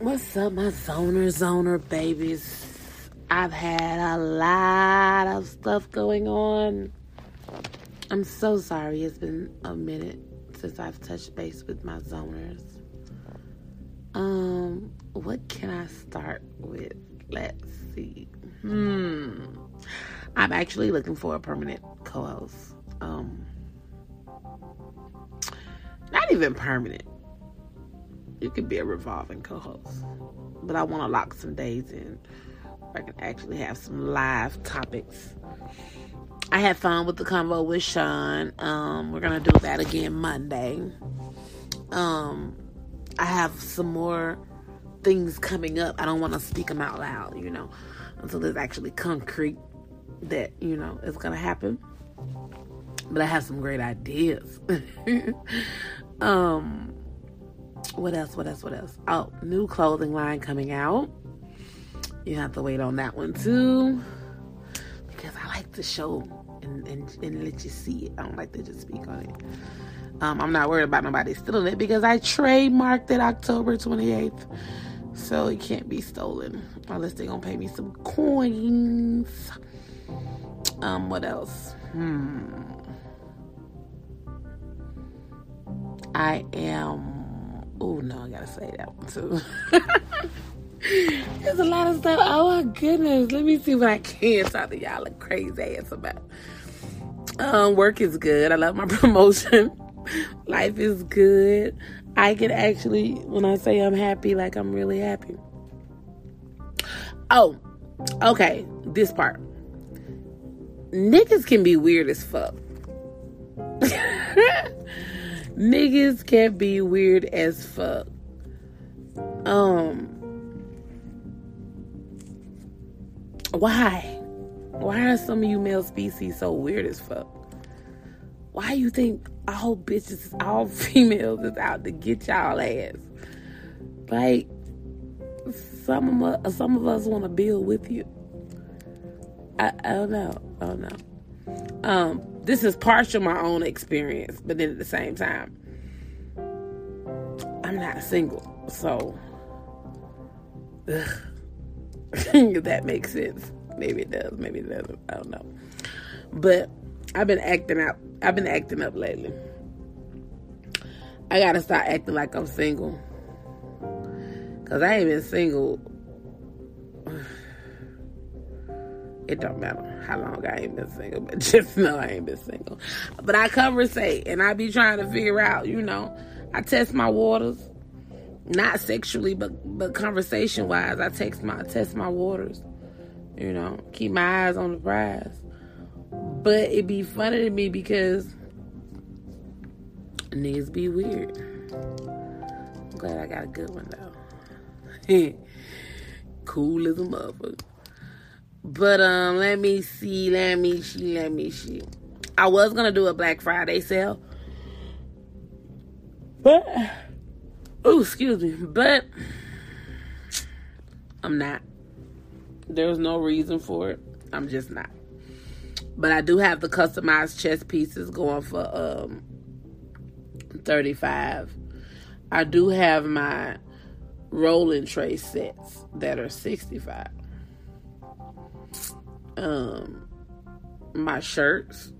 What's up, my zoner, zoner babies? I've had a lot of stuff going on. I'm so sorry. It's been a minute since I've touched base with my zoners. Um, what can I start with? Let's see. Hmm. I'm actually looking for a permanent co-host. Um, not even permanent. You could be a revolving co-host, but I want to lock some days in. where I can actually have some live topics. I had fun with the convo with Sean. Um, we're gonna do that again Monday. Um, I have some more things coming up. I don't want to speak them out loud, you know, until there's actually concrete that you know is gonna happen. But I have some great ideas. um, what else? What else? What else? Oh, new clothing line coming out. You have to wait on that one too. Because I like to show and, and, and let you see it. I don't like to just speak on it. Um, I'm not worried about nobody stealing it because I trademarked it October 28th. So it can't be stolen unless they're gonna pay me some coins. Um, what else? Hmm. I am Oh no, I gotta say that one too. There's a lot of stuff. Oh my goodness. Let me see what I can talk to y'all a crazy ass about. Um, work is good. I love my promotion. Life is good. I can actually, when I say I'm happy, like I'm really happy. Oh, okay. This part. Niggas can be weird as fuck. Niggas can be weird as fuck. Um, why? Why are some of you male species so weird as fuck? Why you think all bitches, all females is out to get y'all ass? Like, some of us, some of us want to build with you. I, I don't know. I don't know. Um, this is partial my own experience, but then at the same time, I'm not single, so if that makes sense. Maybe it does, maybe it doesn't. I don't know. But I've been acting out. I've been acting up lately. I gotta start acting like I'm single. Cause I ain't been single it don't matter how long I ain't been single, but just know I ain't been single. But I conversate and I be trying to figure out, you know, I test my waters, not sexually, but but conversation wise. I text my test my waters, you know, keep my eyes on the prize. But it be funny to me because niggas be weird. I'm glad I got a good one though. cool as a motherfucker. But um, let me see, let me see, let me see. I was gonna do a Black Friday sale, but oh, excuse me, but I'm not. There's no reason for it. I'm just not. But I do have the customized chess pieces going for um 35. I do have my rolling tray sets that are 65 um my shirts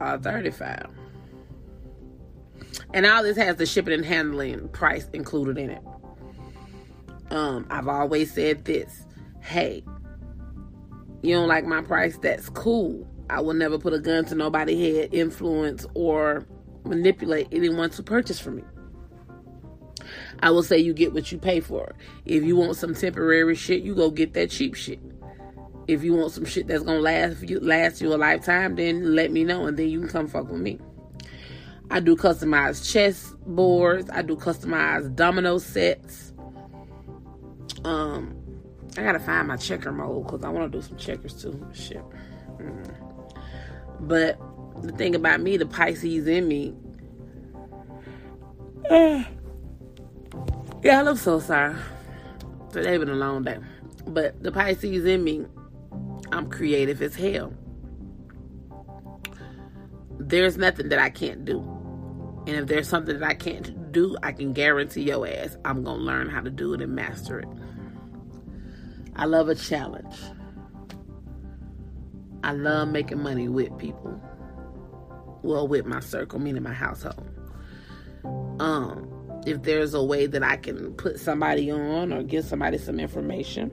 are 35 and all this has the shipping and handling price included in it. Um i've always said this. Hey you don't like my price? That's cool. I will never put a gun to nobody's head influence or manipulate anyone to purchase from me. I will say you get what you pay for. If you want some temporary shit, you go get that cheap shit if you want some shit that's gonna last you last you a lifetime, then let me know and then you can come fuck with me. I do customized chess boards. I do customized domino sets. Um, I gotta find my checker mode because I want to do some checkers too. Shit. Mm. But the thing about me, the Pisces in me. Yeah, I'm so sorry. Today been a long day. But the Pisces in me I'm creative as hell. There's nothing that I can't do. And if there's something that I can't do, I can guarantee your ass I'm going to learn how to do it and master it. I love a challenge. I love making money with people. Well, with my circle, meaning my household. Um, if there's a way that I can put somebody on or give somebody some information,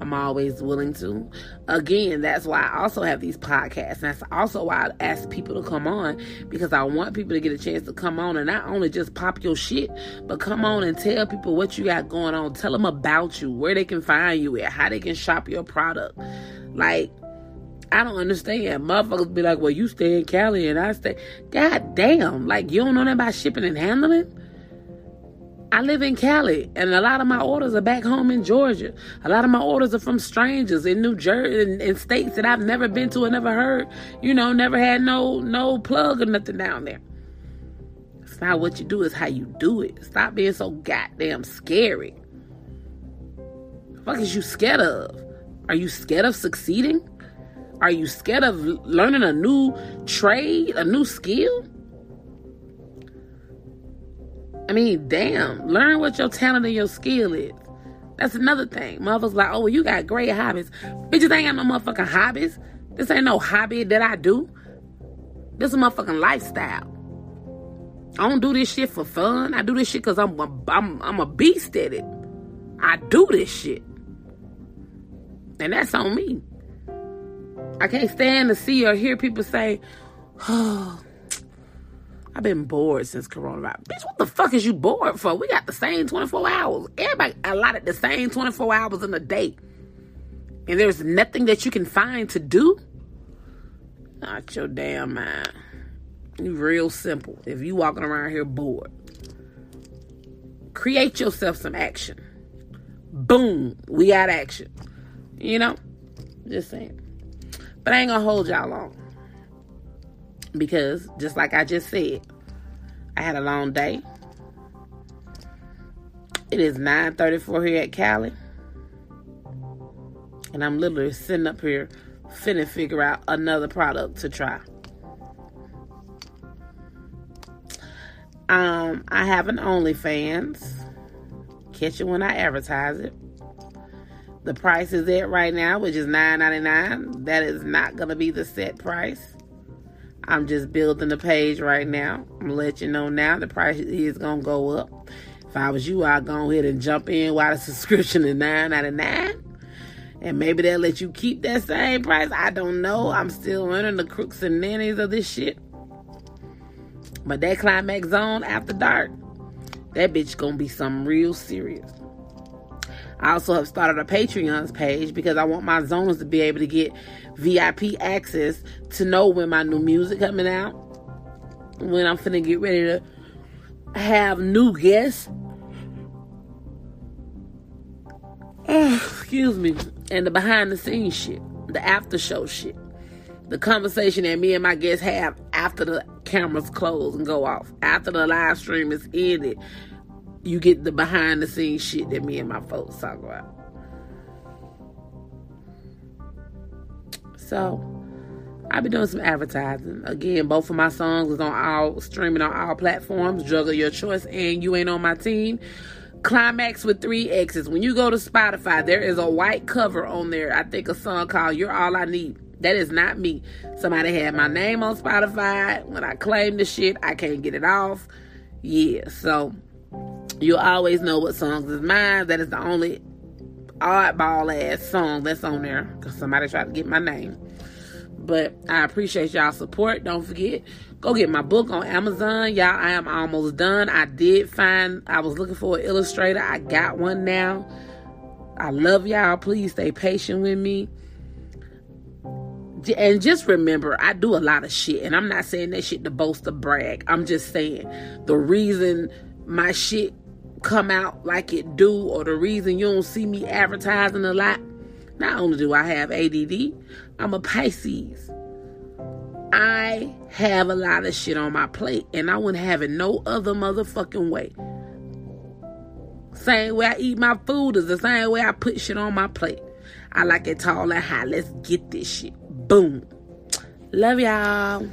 I'm always willing to. Again, that's why I also have these podcasts. And That's also why I ask people to come on because I want people to get a chance to come on and not only just pop your shit, but come on and tell people what you got going on. Tell them about you, where they can find you at, how they can shop your product. Like, I don't understand. Motherfuckers be like, well, you stay in Cali and I stay. God damn. Like, you don't know nothing about shipping and handling? I live in Cali, and a lot of my orders are back home in Georgia. A lot of my orders are from strangers in New Jersey, in, in states that I've never been to and never heard. You know, never had no no plug or nothing down there. It's not what you do; it's how you do it. Stop being so goddamn scary. The fuck is you scared of? Are you scared of succeeding? Are you scared of learning a new trade, a new skill? I mean, damn, learn what your talent and your skill is. That's another thing. Motherfuckers like, oh, well, you got great hobbies. Bitches ain't got no motherfucking hobbies. This ain't no hobby that I do. This is a motherfucking lifestyle. I don't do this shit for fun. I do this shit because I'm a, I'm, I'm a beast at it. I do this shit. And that's on me. I can't stand to see or hear people say, oh, I've been bored since coronavirus. Bitch, what the fuck is you bored for? We got the same 24 hours. Everybody allotted the same 24 hours in a day. And there's nothing that you can find to do? Not your damn mind. You real simple. If you walking around here bored, create yourself some action. Boom, we got action. You know? Just saying. But I ain't gonna hold y'all long because just like I just said, I had a long day. It is 9:34 here at Cali. And I'm literally sitting up here finna figure out another product to try. Um, I have an OnlyFans. Catch it when I advertise it. The price is it right now, which is $9.99. That is not gonna be the set price. I'm just building the page right now. I'm let you know now the price is gonna go up. If I was you, I'd go ahead and jump in while the subscription is nine out of nine. And maybe they'll let you keep that same price. I don't know. I'm still learning the crooks and nannies of this shit. But that climax zone after dark, that bitch gonna be something real serious. I also have started a Patreon page because I want my zoners to be able to get VIP access to know when my new music coming out, when I'm finna get ready to have new guests. excuse me. And the behind the scenes shit, the after show shit, the conversation that me and my guests have after the cameras close and go off, after the live stream is ended you get the behind the scenes shit that me and my folks talk about. So I've been doing some advertising. Again, both of my songs is on all streaming on all platforms, of Your Choice and You Ain't on My Team. Climax with three X's. When you go to Spotify, there is a white cover on there. I think a song called You're All I Need. That is not me. Somebody had my name on Spotify. When I claim the shit, I can't get it off. Yeah, so You'll always know what songs is mine. That is the only oddball ass song that's on there because somebody tried to get my name. But I appreciate y'all support. Don't forget, go get my book on Amazon. Y'all, I am almost done. I did find, I was looking for an illustrator. I got one now. I love y'all. Please stay patient with me. And just remember, I do a lot of shit. And I'm not saying that shit to boast or brag. I'm just saying the reason my shit come out like it do or the reason you don't see me advertising a lot not only do i have add i'm a pisces. I have a lot of shit on my plate and i wouldn't have it no other motherfucking way. Same way i eat my food is the same way i put shit on my plate. I like it tall and high. Let's get this shit. Boom. Love y'all